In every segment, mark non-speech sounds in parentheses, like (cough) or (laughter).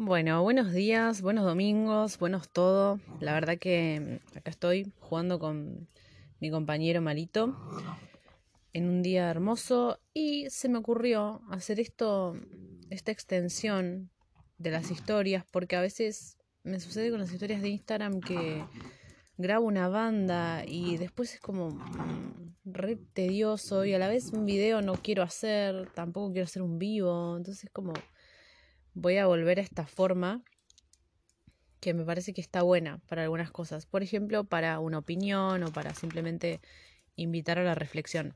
Bueno, buenos días, buenos domingos, buenos todo. La verdad que mm, acá estoy jugando con mi compañero Marito en un día hermoso y se me ocurrió hacer esto, esta extensión de las historias, porque a veces me sucede con las historias de Instagram que grabo una banda y después es como mm, re tedioso y a la vez un video no quiero hacer, tampoco quiero hacer un vivo, entonces como voy a volver a esta forma que me parece que está buena para algunas cosas. Por ejemplo, para una opinión o para simplemente invitar a la reflexión.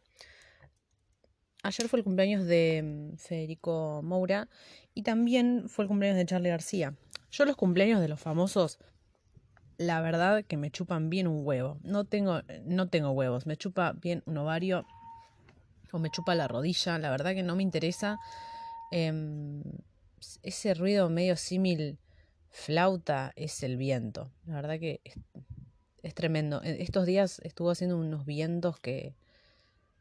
Ayer fue el cumpleaños de mm, Federico Moura y también fue el cumpleaños de Charlie García. Yo los cumpleaños de los famosos, la verdad que me chupan bien un huevo. No tengo, no tengo huevos, me chupa bien un ovario o me chupa la rodilla. La verdad que no me interesa. Em, ese ruido medio símil flauta es el viento. La verdad que es, tremendo. Estos días estuvo haciendo unos vientos que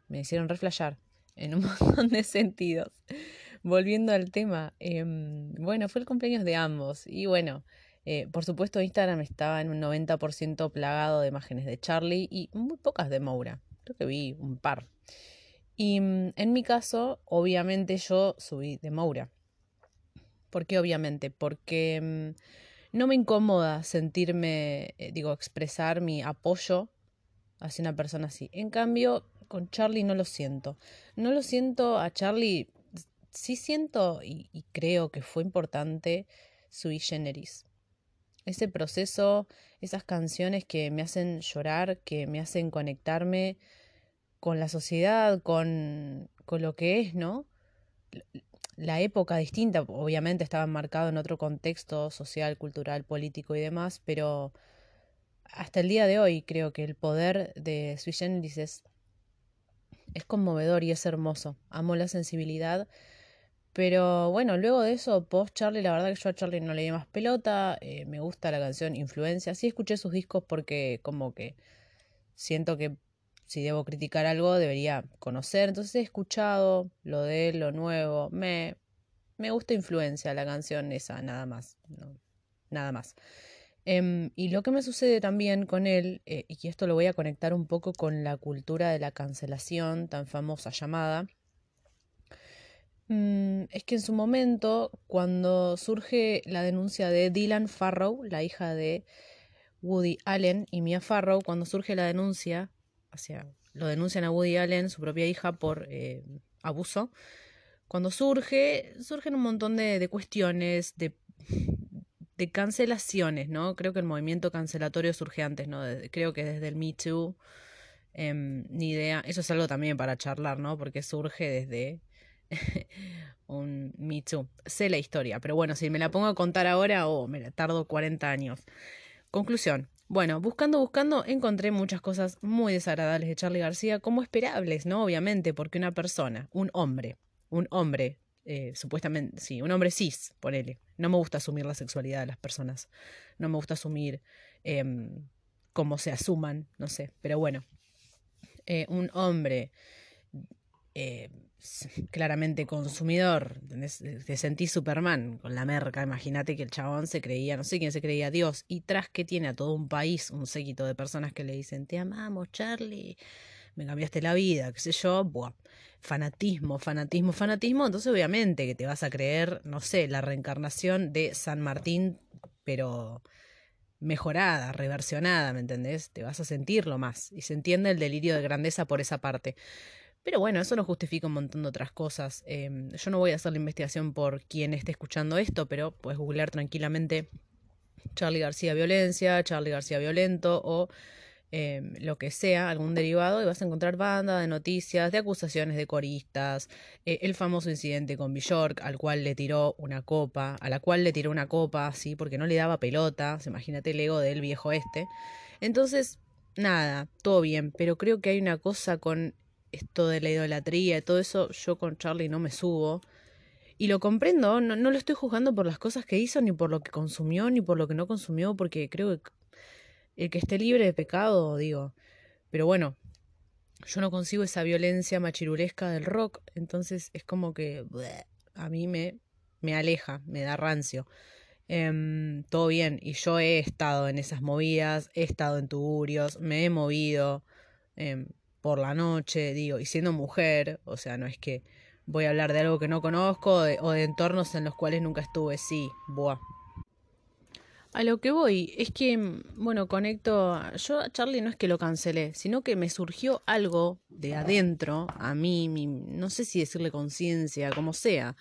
me hicieron reflejar en un (laughs) montón de sentidos. Volviendo al tema, em, bueno, fue el cumpleaños de ambos y bueno, eh, por supuesto Instagram estaba en un 90% plagado de imágenes de Charlie y muy pocas de Moura. Creo que vi un par. Y mm, en mi caso, obviamente yo subí de Moura. ¿Por qué obviamente? Porque mm, no me incomoda sentirme, eh, digo, expresar mi apoyo hacia una persona así. En cambio, con Charlie no lo siento. No lo siento a Charlie, sí siento y, creo que fue importante sui generis. Ese proceso, esas canciones que me hacen llorar, que me hacen conectarme con la sociedad, con, con lo que es, ¿no? La época distinta, obviamente estaba marcado en otro contexto social, cultural, político y demás, pero hasta el día de hoy creo que el poder de Sui Generis es, conmovedor y es hermoso. Amo la sensibilidad. Pero bueno, luego de eso, post Charlie, la verdad que yo a Charlie no le di más pelota. Eh, me gusta la canción Influencia. Sí escuché sus discos porque como que siento que si debo criticar algo, debería conocer. Entonces he escuchado lo de lo nuevo. Me, me gusta influencia la canción esa, nada más. nada más. Em, y lo que me sucede también con él, eh, y esto lo voy a conectar un poco con la cultura de la cancelación tan famosa llamada, mm, es que en su momento, cuando surge la denuncia de Dylan Farrow, la hija de Woody Allen y Mia Farrow, cuando surge la denuncia lo denuncian a Woody Allen, su propia hija, por eh, abuso. Cuando surge, surgen un montón de, cuestiones, de, de, cancelaciones, ¿no? Creo que el movimiento cancelatorio surge antes, ¿no? creo que desde el Me Too, em, ni idea. Eso es algo también para charlar, ¿no? Porque surge desde (laughs) un Me Too. Sé la historia, pero bueno, si me la pongo a contar ahora, oh, me la tardo 40 años. Conclusión, bueno, buscando, buscando, encontré muchas cosas muy desagradables de Charlie García, como esperables, ¿no? Obviamente, porque una persona, un hombre, un hombre, eh, supuestamente, sí, un hombre cis, ponele. No me gusta asumir la sexualidad de las personas. No me gusta asumir eh, cómo se asuman, no sé. Pero bueno, eh, un hombre eh, claramente consumidor, te sentís Superman con la merca, imagínate que el chabón se creía, no sé quién se creía Dios, y tras que tiene a todo un país, un séquito de personas que le dicen, te amamos Charlie, me cambiaste la vida, qué sé yo, buah, fanatismo, fanatismo, fanatismo, entonces obviamente que te vas a creer, no sé, la reencarnación de San Martín, pero mejorada, reversionada, ¿me entendés? Te vas a sentirlo más, y se entiende el delirio de grandeza por esa parte. Pero bueno, eso no justifica un montón de otras cosas. Em, yo no voy a hacer la investigación por quien esté escuchando esto, pero puedes googlear tranquilamente Charlie García violencia, Charlie García violento o em, lo que sea, algún derivado, y vas a encontrar banda de noticias, de acusaciones de coristas, eh, el famoso incidente con Bjork, al cual le tiró una copa, a la cual le tiró una copa, sí, porque no le daba pelota, imagínate el ego del viejo este. Entonces, nada, todo bien, pero creo que hay una cosa con esto de la idolatría y todo eso, yo con Charlie no me subo. Y lo comprendo, no, no lo estoy juzgando por las cosas que hizo, ni por lo que consumió, ni por lo que no consumió, porque creo que el que esté libre de pecado, digo. Pero bueno, yo no consigo esa violencia machirulesca del rock, entonces es como que a mí me, me aleja, me da rancio. Em, todo bien, y yo he estado en esas movidas, he estado en tugurios, me he movido em, por la noche, digo, y siendo mujer, o sea, no es que voy a hablar de algo que no conozco o de, entornos en los cuales nunca estuve, sí, buah. A lo que voy es que, bueno, conecto. Yo a Charlie no es que lo cancelé, sino que me surgió algo de adentro, a mí, no sé si decirle conciencia, como sea,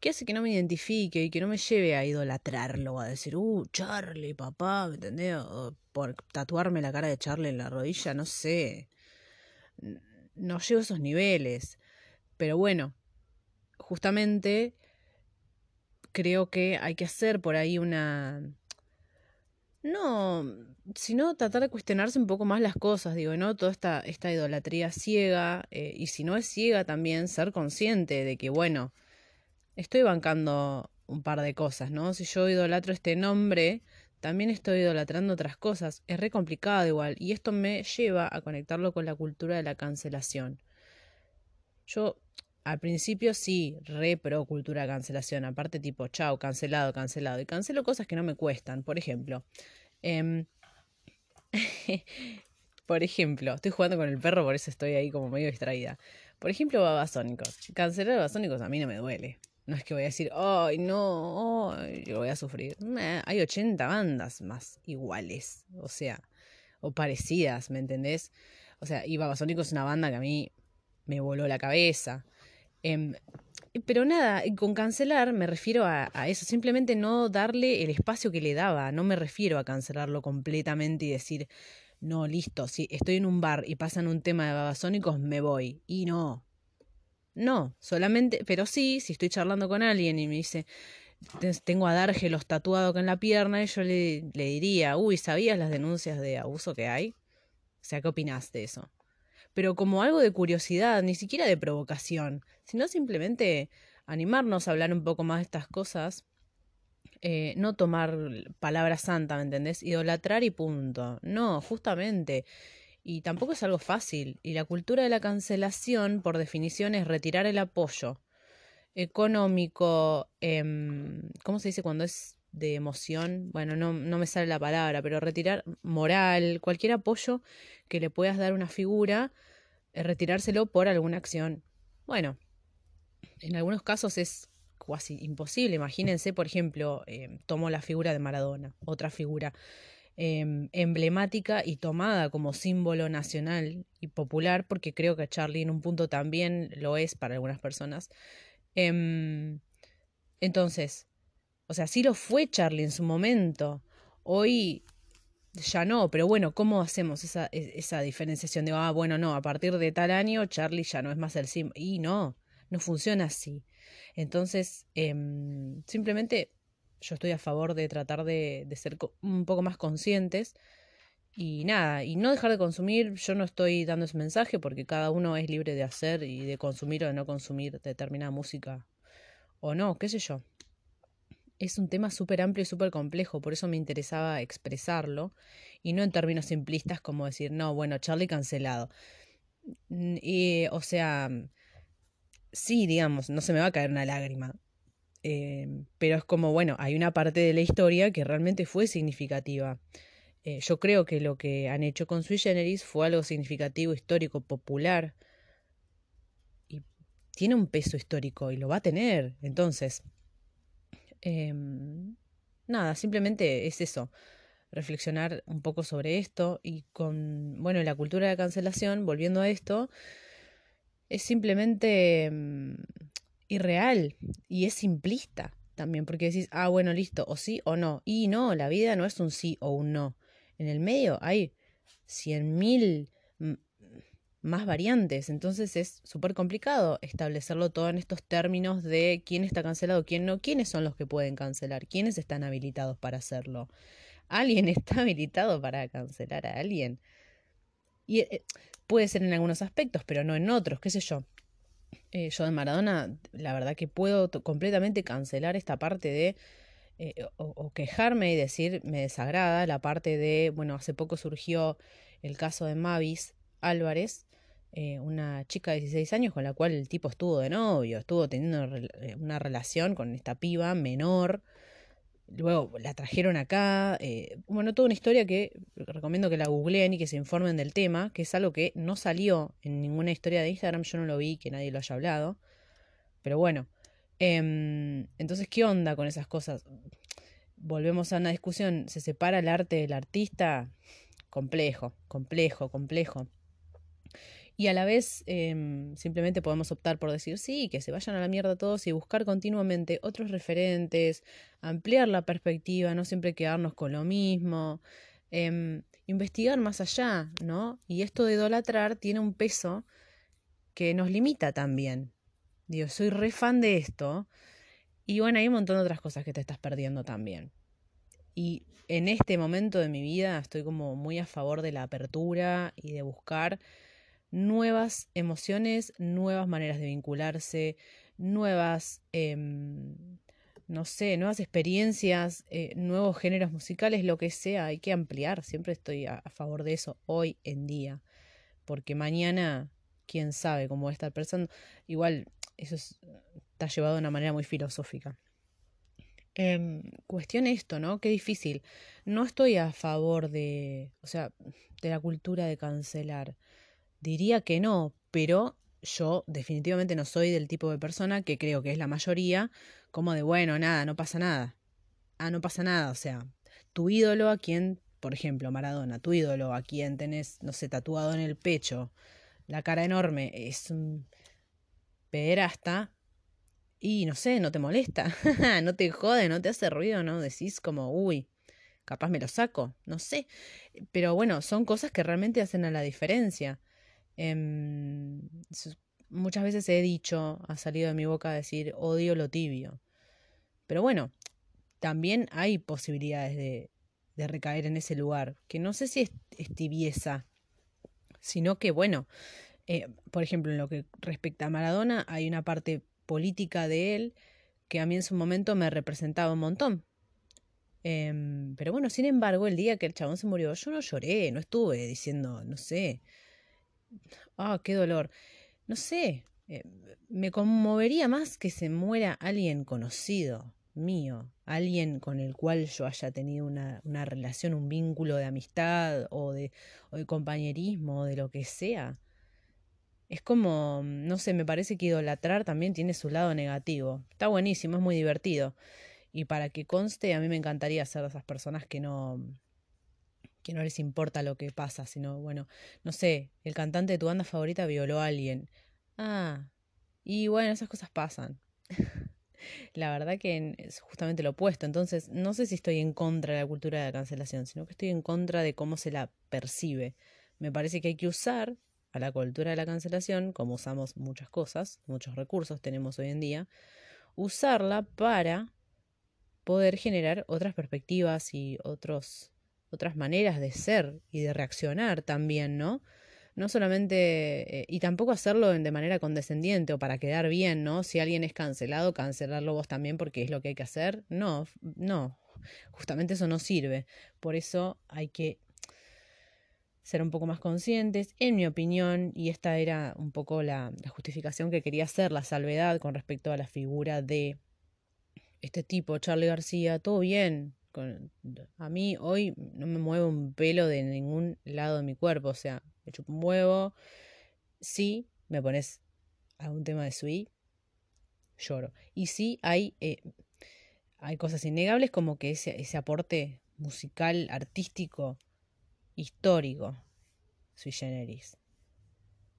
que hace que no me identifique y que no me lleve a idolatrarlo, a decir, uh, Charlie, papá, ¿me entendés? por tatuarme la cara de Charlie en la rodilla, no sé. No llego a esos niveles. Pero bueno, justamente creo que hay que hacer por ahí una... No, sino tratar de cuestionarse un poco más las cosas, digo, ¿no? Toda esta, esta idolatría ciega, eh, y si no es ciega también, ser consciente de que, bueno, estoy bancando un par de cosas, ¿no? Si yo idolatro este nombre, también estoy idolatrando otras cosas. Es re complicado igual. Y esto me lleva a conectarlo con la cultura de la cancelación. Yo al principio sí, re pro cultura cancelación. Aparte tipo, chao, cancelado, cancelado. Y cancelo cosas que no me cuestan. Por ejemplo, em, (laughs) por ejemplo, estoy jugando con el perro, por eso estoy ahí como medio distraída. Por ejemplo, babasónicos. Cancelar babasónicos a mí no me duele. No es que voy a decir, ay, no, yo voy a sufrir. hay 80 bandas más iguales, o sea, o parecidas, ¿me entendés? O sea, y Babasónico es una banda que a mí me voló la cabeza. Em, pero nada, con cancelar me refiero a, eso, simplemente no darle el espacio que le daba, no me refiero a cancelarlo completamente y decir, no, listo, si estoy en un bar y pasan un tema de babasónicos, me voy. Y no, no, solamente, pero sí, si estoy charlando con alguien y me dice, tengo a Dargelos tatuado acá en la pierna, y yo le, le diría, uy, ¿sabías las denuncias de abuso que hay? O sea, ¿qué opinas de eso? Pero como algo de curiosidad, ni siquiera de provocación, sino simplemente animarnos a hablar un poco más de estas cosas, eh, no tomar palabra santa, ¿me entendés? Idolatrar y punto. No, justamente y tampoco es algo fácil. Y la cultura de la cancelación, por definición, es retirar el apoyo económico, em, ¿cómo se dice cuando es de emoción? Bueno, no, no me sale la palabra, pero retirar moral, cualquier apoyo que le puedas dar a una figura, eh, retirárselo por alguna acción. Bueno, en algunos casos es casi imposible. Imagínense, por ejemplo, eh, tomo la figura de Maradona, otra figura Em, emblemática y tomada como símbolo nacional y popular, porque creo que Charlie en un punto también lo es para algunas personas. Em, entonces, o sea, sí lo fue Charlie en su momento. Hoy ya no, pero bueno, ¿cómo hacemos esa, e, esa diferenciación de, ah, bueno, no, a partir de tal año Charlie ya no es más el símbolo? Y no, no funciona así. Entonces, em, simplemente yo estoy a favor de tratar de, ser un poco más conscientes y nada, y no dejar de consumir, yo no estoy dando ese mensaje porque cada uno es libre de hacer y de consumir o de no consumir determinada música o no, qué sé yo. Es un tema súper amplio y súper complejo, por eso me interesaba expresarlo y no en términos simplistas como decir, no, bueno, Charlie cancelado. Y, o sea, sí, digamos, no se me va a caer una lágrima, Em, pero es como, bueno, hay una parte de la historia que realmente fue significativa. Eh, yo creo que lo que han hecho con Sui Generis fue algo significativo, histórico, popular. Y tiene un peso histórico y lo va a tener. Entonces, em, nada, simplemente es eso. Reflexionar un poco sobre esto y con, bueno, la cultura de cancelación, volviendo a esto, es simplemente em, irreal y es simplista también, porque decís, ah, bueno, listo, o sí o no. Y no, la vida no es un sí o un no. En el medio hay cien mil más variantes, entonces es súper complicado establecerlo todo en estos términos de quién está cancelado, quién no, quiénes son los que pueden cancelar, quiénes están habilitados para hacerlo. ¿Alguien (laughs) está habilitado para cancelar a alguien? Y eh, puede ser en algunos aspectos, pero no en otros, qué sé yo. Eh, yo de Maradona, la verdad que puedo completamente cancelar esta parte de eh, o, quejarme y decir me desagrada la parte de, bueno, hace poco surgió el caso de Mavis Álvarez, eh, una chica de 16 años con la cual el tipo estuvo de novio, estuvo teniendo una relación con esta piba menor, Luego la trajeron acá. Eh, bueno, toda una historia que recomiendo que la googleen y que se informen del tema, que es algo que no salió en ninguna historia de Instagram. Yo no lo vi, que nadie lo haya hablado. Pero bueno. Em, entonces, ¿qué onda con esas cosas? Volvemos a una discusión. ¿Se separa el arte del artista? Complejo, complejo, complejo. Y a la vez em, simplemente podemos optar por decir sí, que se vayan a la mierda todos y buscar continuamente otros referentes, ampliar la perspectiva, no siempre quedarnos con lo mismo, em, investigar más allá, ¿no? Y esto de idolatrar tiene un peso que nos limita también. Digo, soy re fan de esto. Y bueno, hay un montón de otras cosas que te estás perdiendo también. Y en este momento de mi vida estoy como muy a favor de la apertura y de buscar nuevas emociones, nuevas maneras de vincularse, nuevas, em, no sé, nuevas experiencias, eh, nuevos géneros musicales, lo que sea, hay que ampliar. Siempre estoy a, favor de eso hoy en día, porque mañana, quién sabe cómo va a estar pensando. Igual, eso está llevado de una manera muy filosófica. Eh, cuestión esto, ¿no? Qué difícil. No estoy a favor de, o sea, de la cultura de cancelar. Diría que no, pero yo definitivamente no soy del tipo de persona que creo que es la mayoría, como de, bueno, nada, no pasa nada. Ah, no pasa nada, o sea, tu ídolo a quien, por ejemplo, Maradona, tu ídolo a quien tenés, no sé, tatuado en el pecho, la cara enorme, es un pederasta, y no sé, no te molesta, (laughs) no te jode, no te hace ruido, ¿no? Decís como, uy, capaz me lo saco, no sé. Pero bueno, son cosas que realmente hacen a la diferencia. Em, muchas veces he dicho, ha salido de mi boca decir odio lo tibio. Pero bueno, también hay posibilidades de, de recaer en ese lugar, que no sé si es, tibieza, sino que bueno, eh, por ejemplo, en lo que respecta a Maradona, hay una parte política de él que a mí en su momento me representaba un montón. Em, pero bueno, sin embargo, el día que el chabón se murió, yo no lloré, no estuve diciendo, no sé, ah, qué dolor. No sé, eh, me conmovería más que se muera alguien conocido mío, alguien con el cual yo haya tenido una, relación, un vínculo de amistad o de, o de compañerismo o de lo que sea. Es como, no sé, me parece que idolatrar también tiene su lado negativo. Está buenísimo, es muy divertido. Y para que conste, a mí me encantaría ser de esas personas que no, que no les importa lo que pasa, sino, bueno, no sé, el cantante de tu banda favorita violó a alguien. Ah, y bueno, esas cosas pasan. (laughs) la verdad que es justamente lo opuesto. Entonces, no sé si estoy en contra de la cultura de la cancelación, sino que estoy en contra de cómo se la percibe. Me parece que hay que usar a la cultura de la cancelación, como usamos muchas cosas, muchos recursos tenemos hoy en día, usarla para poder generar otras perspectivas y otros otras maneras de ser y de reaccionar también, ¿no? No solamente, eh, y tampoco hacerlo de manera condescendiente o para quedar bien, ¿no? Si alguien es cancelado, cancelarlo vos también porque es lo que hay que hacer. No, no, justamente eso no sirve. Por eso hay que ser un poco más conscientes, en mi opinión, y esta era un poco la, la justificación que quería hacer, la salvedad con respecto a la figura de este tipo, Charlie García, todo bien, a mí hoy no me mueve un pelo de ningún lado de mi cuerpo, o sea, me chupo un huevo. Sí, me pones algún tema de Sui, lloro. Y sí, hay, eh, hay cosas innegables como que ese, ese aporte musical, artístico, histórico, sui generis.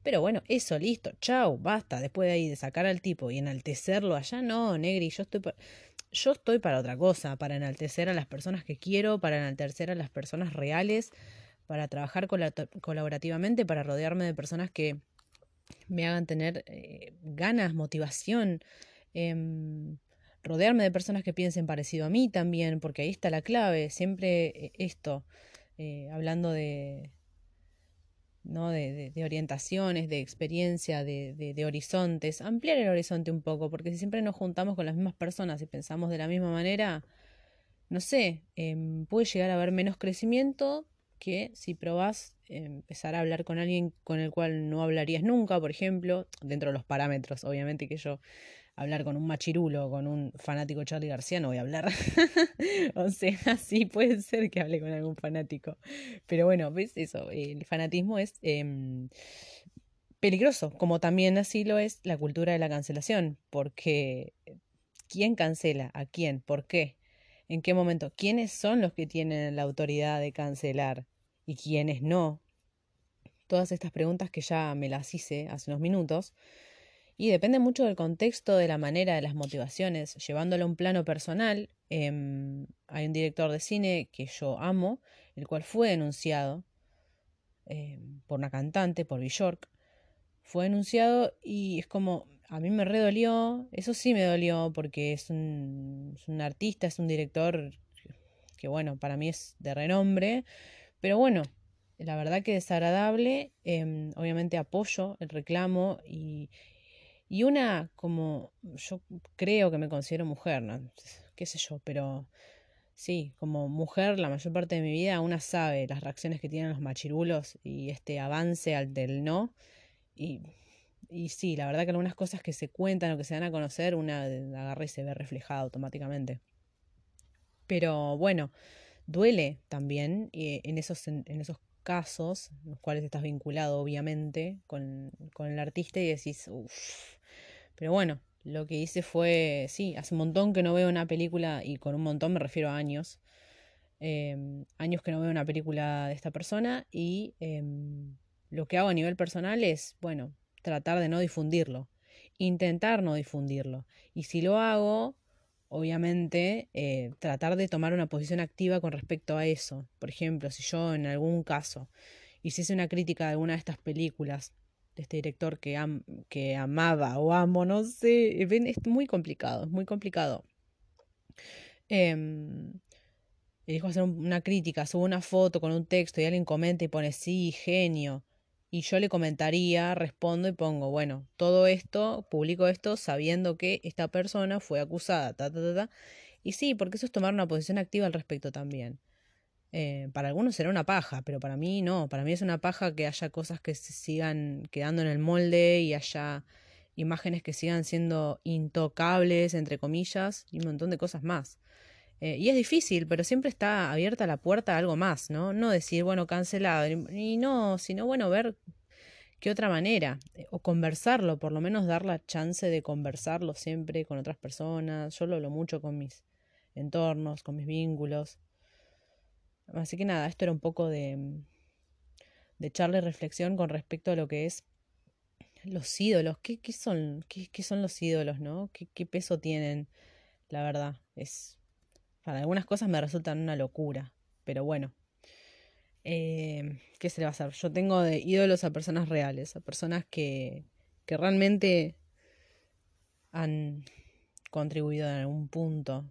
Pero bueno, eso, listo, chau, basta. Después de ahí de sacar al tipo y enaltecerlo allá, no, Negri, yo estoy yo estoy para otra cosa, para enaltecer a las personas que quiero, para enaltecer a las personas reales, para trabajar colaborativamente, para rodearme de personas que me hagan tener eh, ganas, motivación, em, rodearme de personas que piensen parecido a mí también, porque ahí está la clave, siempre eh, esto, eh, hablando de, ¿no? De, de, orientaciones, de experiencia, de, de, horizontes, ampliar el horizonte un poco, porque si siempre nos juntamos con las mismas personas y pensamos de la misma manera, no sé, em, puede llegar a haber menos crecimiento que si probás empezar a hablar con alguien con el cual no hablarías nunca, por ejemplo, dentro de los parámetros, obviamente, que yo hablar con un machirulo, con un fanático Charlie García, no voy a hablar. (laughs) o sea, (laughs) sí puede ser que hable con algún fanático. Pero bueno, ¿ves eso? El fanatismo es em, peligroso, como también así lo es la cultura de la cancelación, porque ¿quién cancela? ¿A quién? ¿Por qué? ¿En qué momento? ¿Quiénes son los que tienen la autoridad de cancelar y quiénes no? Todas estas preguntas que ya me las hice hace unos minutos y depende mucho del contexto, de la manera, de las motivaciones. Llevándolo a un plano personal, em, hay un director de cine que yo amo, el cual fue denunciado em, por una cantante, por Bjork. Fue denunciado y es como, a mí me redolió, eso sí me dolió porque es un, es un artista, es un director que, bueno, para mí es de renombre, pero bueno, la verdad que desagradable, em, obviamente apoyo el reclamo y, y una, como yo creo que me considero mujer, ¿no? qué sé yo, pero sí, como mujer la mayor parte de mi vida una sabe las reacciones que tienen los machirulos y este avance al del no. Y, y sí, la verdad que algunas cosas que se cuentan o que se dan a conocer, una agarra y se ve reflejada automáticamente. Pero bueno, duele también eh, en, esos, en, esos casos, en los cuales estás vinculado obviamente con, con el artista y decís, uff, pero bueno, lo que hice fue, sí, hace un montón que no veo una película, y con un montón me refiero a años, em, años que no veo una película de esta persona, y em, lo que hago a nivel personal es, bueno, tratar de no difundirlo, intentar no difundirlo. Y si lo hago, obviamente, eh, tratar de tomar una posición activa con respecto a eso. Por ejemplo, si yo en algún caso hiciese una crítica de alguna de estas películas de este director que, que amaba o amo, no sé, es muy complicado, es muy complicado. Eh, dijo hacer una crítica, subo una foto con un texto y alguien comenta y pone sí, genio. Y yo le comentaría, respondo y pongo, bueno, todo esto, publico esto sabiendo que esta persona fue acusada, ta, ta, ta, ta. Y sí, porque eso es tomar una posición activa al respecto también. Eh, para algunos será una paja, pero para mí no. Para mí es una paja que haya cosas que se sigan quedando en el molde y haya imágenes que sigan siendo intocables, entre comillas, y un montón de cosas más. Eh, y es difícil, pero siempre está abierta la puerta a algo más, ¿no? No decir, bueno, cancelado, y no, sino, bueno, ver qué otra manera, eh, o conversarlo, por lo menos dar la chance de conversarlo siempre con otras personas. Yo lo hablo mucho con mis entornos, con mis vínculos. Así que nada, esto era un poco de, mm, de echarle reflexión con respecto a lo que es los ídolos. ¿Qué, qué son, qué, qué, son los ídolos, no? ¿Qué, ¿Qué, peso tienen? La verdad, es. Para algunas cosas me resultan una locura. Pero bueno. Eh, ¿Qué se le va a hacer? Yo tengo de ídolos a personas reales, a personas que, que realmente han contribuido en algún punto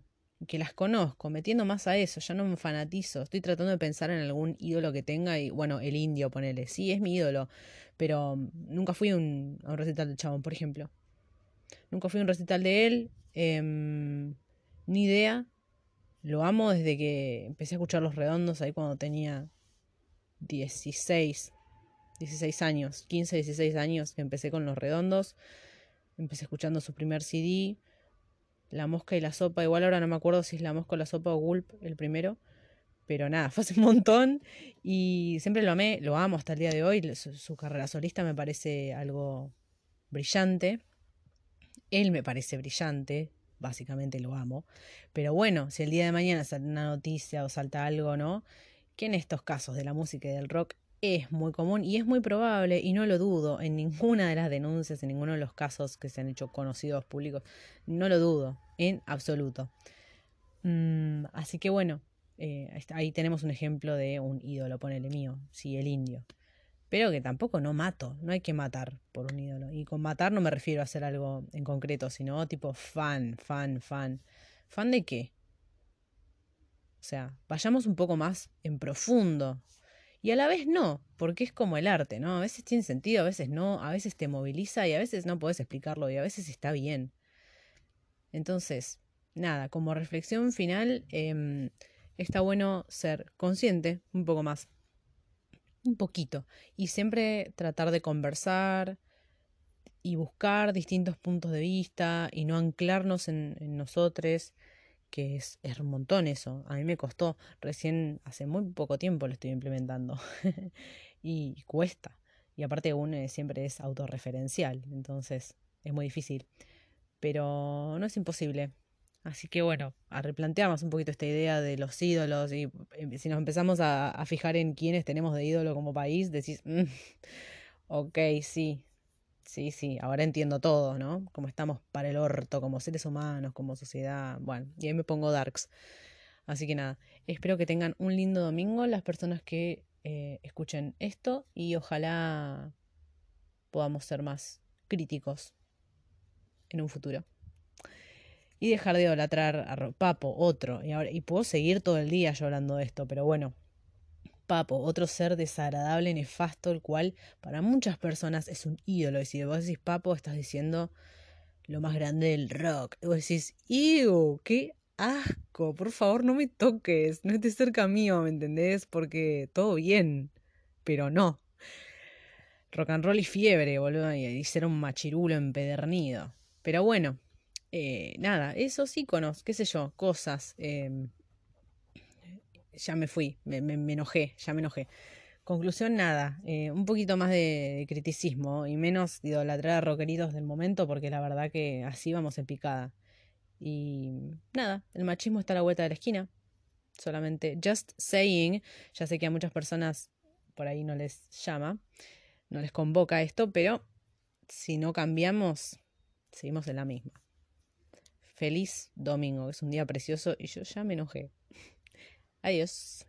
que las conozco, metiendo más a eso, ya no me fanatizo, estoy tratando de pensar en algún ídolo que tenga y bueno, el indio, ponele, sí, es mi ídolo, pero nunca fui a un, recital de Chabón, por ejemplo. Nunca fui a un recital de él, em, ni idea, lo amo desde que empecé a escuchar Los Redondos ahí cuando tenía 16, 16 años, 15, 16 años que empecé con Los Redondos, empecé escuchando su primer CD, la mosca y la sopa. Igual ahora no me acuerdo si es la mosca o la sopa o Gulp el primero. Pero nada, (laughs) fue hace un montón y siempre lo amé, lo amo hasta el día de hoy. Su, carrera solista me parece algo brillante. Él me parece brillante, básicamente lo amo. Pero bueno, si el día de mañana sale una noticia o salta algo, ¿no? Que en estos casos de la música y del rock es muy común y es muy probable, y no lo dudo, en ninguna de las denuncias, en ninguno de los casos que se han hecho conocidos públicos, no lo dudo, en absoluto. Mm, así que bueno, eh, ahí tenemos un ejemplo de un ídolo, ponele mío, sí, el indio. Pero que tampoco no mato, no hay que matar por un ídolo. Y con matar no me refiero a hacer algo en concreto, sino tipo fan, fan, fan. ¿Fan de qué? O sea, vayamos un poco más en profundo y a la vez no, porque es como el arte, ¿no? A veces tiene sentido, a veces no, a veces te moviliza y a veces no puedes explicarlo y a veces está bien. Entonces, nada, como reflexión final, em, está bueno ser consciente un poco más, un poquito, y siempre tratar de conversar, y buscar distintos puntos de vista y no anclarnos en, nosotros, que es, es, un montón eso. A mí me costó, recién hace muy poco tiempo lo estoy implementando (laughs) y cuesta. Y aparte uno siempre es autorreferencial, entonces es muy difícil. Pero no es imposible. Así que bueno, a un poquito esta idea de los ídolos y eh, si nos empezamos a, fijar en quiénes tenemos de ídolo como país, decís, mm, ok, sí, sí, sí, ahora entiendo todo, ¿no? Cómo estamos para el orto, como seres humanos, como sociedad, bueno, y ahí me pongo darks. Así que nada, espero que tengan un lindo domingo las personas que eh, escuchen esto y ojalá podamos ser más críticos en un futuro y dejar de idolatrar a Papo, otro. Y, ahora, y puedo seguir todo el día hablando de esto, pero bueno. Papo, otro ser desagradable, nefasto, el cual para muchas personas es un ídolo. Y si vos decís Papo, estás diciendo lo más grande del rock. Y vos decís, ¡Ew! ¡Qué asco! Por favor, no me toques. No estés cerca mío, ¿me entendés? Porque todo bien, pero no. Rock and roll y fiebre, boludo. Y ser un machirulo empedernido. Pero bueno, eh, nada, esos iconos, qué sé yo, cosas. Em, ya me fui, me, enojé, ya me enojé. Conclusión, nada, eh, un poquito más de, criticismo y menos de idolatrar a rockeritos del momento, porque la verdad que así vamos en picada. Y nada, el machismo está a la vuelta de la esquina. Solamente, just saying, ya sé que a muchas personas por ahí no les llama, no les convoca esto, pero si no cambiamos, seguimos en la misma feliz domingo, es un día precioso y yo ya me enojé. Adiós.